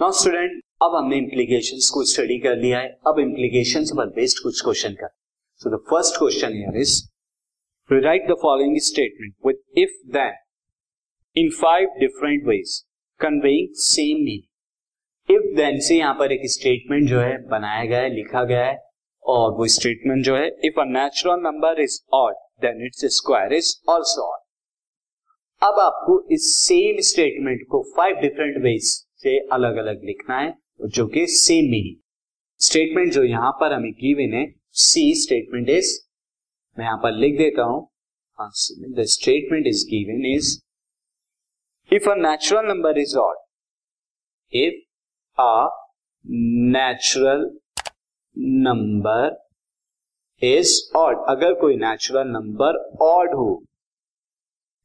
Now student अब हमने implications को स्टडी कर लिया है। अब इम्प्लीकेशंस पर बेस्ड कुछ क्वेश्चन कर so the first question here is write the following statement with if then in five different ways conveying same meaning if then से यहाँ पर एक स्टेटमेंट जो है, बनाया गया है, लिखा गया है, और वो स्टेटमेंट जो है if a natural number is odd then its square is also odd अब आपको इस सेम स्टेटमेंट को फाइव डिफरेंट वेज से अलग अलग लिखना है, जो कि सेम मीनिंग स्टेटमेंट जो यहाँ पर हमें गिवन है सी स्टेटमेंट इज़ मैं यहाँ पर लिख देता हूँ the statement is given is if a natural number is odd if a natural number is odd अगर कोई नेचुरल नंबर ऑड हो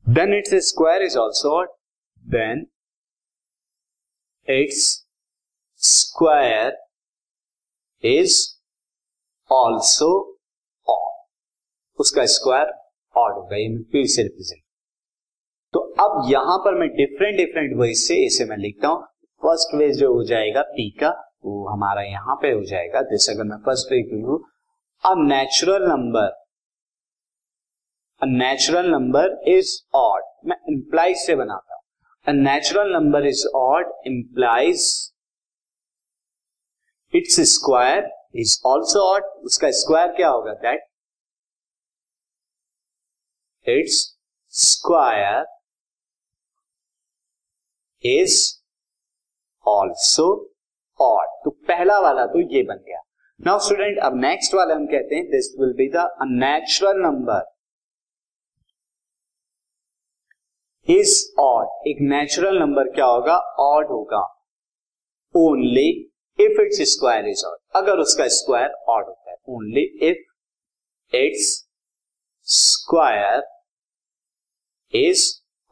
then its square is also odd then its square is also odd उसका square odd होगा, ये मैं फिर से represent तो अब यहाँ पर मैं डिफरेंट डिफरेंट वेज से इसे मैं लिखता हूँ। फ़र्स्ट वेज जो हो जाएगा पी का, वो हमारा यहाँ पे हो जाएगा। जैसे अगर मैं फ़र्स्ट वेज लिखू a natural number a natural number is odd मैं इंप्लाइज से बनाता a natural number is odd, implies its square is also odd. उसका स्क्वायर क्या होगा? That it's square is also odd तो पहला वाला तो ये बन गया। नाउ स्टूडेंट अब नेक्स्ट वाला हम कहते हैं this will be the natural number is odd एक नेचुरल नंबर क्या होगा? ऑड होगा. Only if it's square is odd अगर उसका स्क्वायर ऑड होता है only if it's square is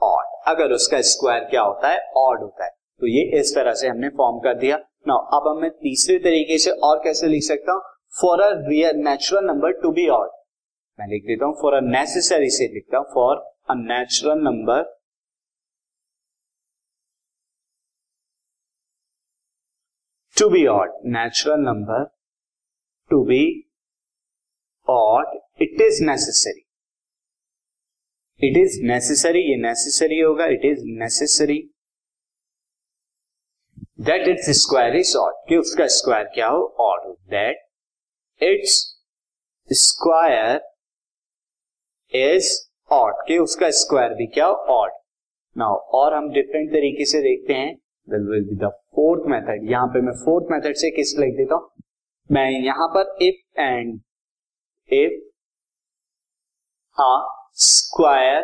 odd अगर उसका स्क्वायर क्या होता है? ऑड होता है. तो ये इस तरह से हमने फॉर्म कर दिया. ना अब हम मैं तीसरे तरीके से और कैसे लिख सकता हूँ? For a real natural number to be odd मैं लिख देता हूँ फॉर अ नेसेसरी से लिखता हूँ for a natural number to be odd natural number to be odd it is necessary it is necessary ये नेसेसरी होगा it is necessary that it's square is odd कि उसका स्क्वायर क्या हो? Odd हो। That it's square is odd कि उसका square भी क्या हो? ऑड नाउ और हम डिफरेंट तरीके से देखते हैं. Will be the fourth method. यहाँ पे मैं फोर्थ मेथड से किस लिख देता हूँ? मैं यहाँ पर if and if a square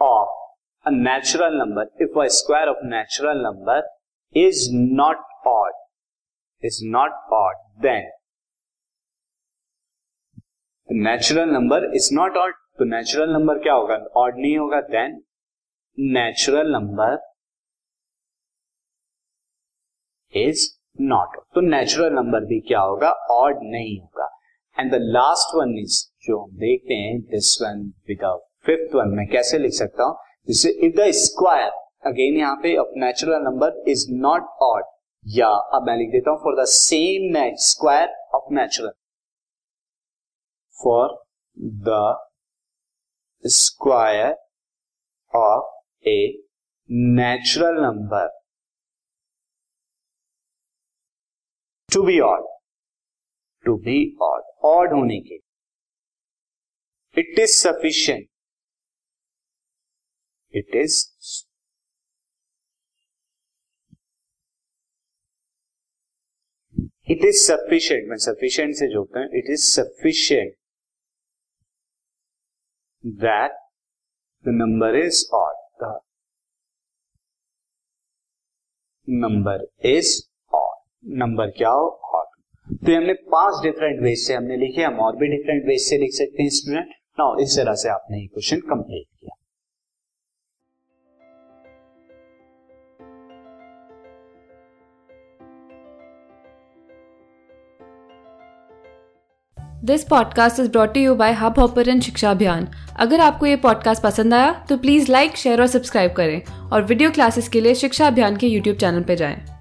of a natural number if a square of natural number is not odd is not odd then natural number is not odd तो नेचुरल नंबर क्या होगा? ऑड नहीं होगा then natural number is not तो natural number भी क्या होगा? Odd नहीं होगा. And the last one is जो हम देखते हैं this one with fifth one मैं कैसे लिख सकता हूँ? जिससे इफ़ द स्क्वायर अगेन यहाँ पे natural number is not odd या अब मैं लिख देता हूँ for the same square of natural for the square of a natural number to be odd to be odd odd होने के it is sufficient it is it is sufficient मैं sufficient से जोड़ता हूँ। It is sufficient that the number is odd the number is number क्या हो? और तो हमने पाँच डिफरेंट वेज से हमने लिखे, हम और भी डिफरेंट वेज से लिख सकते हैं स्टूडेंट ना इस तरह से आपने ये क्वेश्चन कंप्लीट किया। This podcast is brought you by Hubhopper शिक्षा अभियान अगर आपको ये पॉडकास्ट पसंद आया तो प्लीज़ लाइक शेयर और सब्सक्राइब करें। और वीडियो क्लासेस के लिए शिक्षा अभियान के यूट्यूब चैनल पर जाएँ।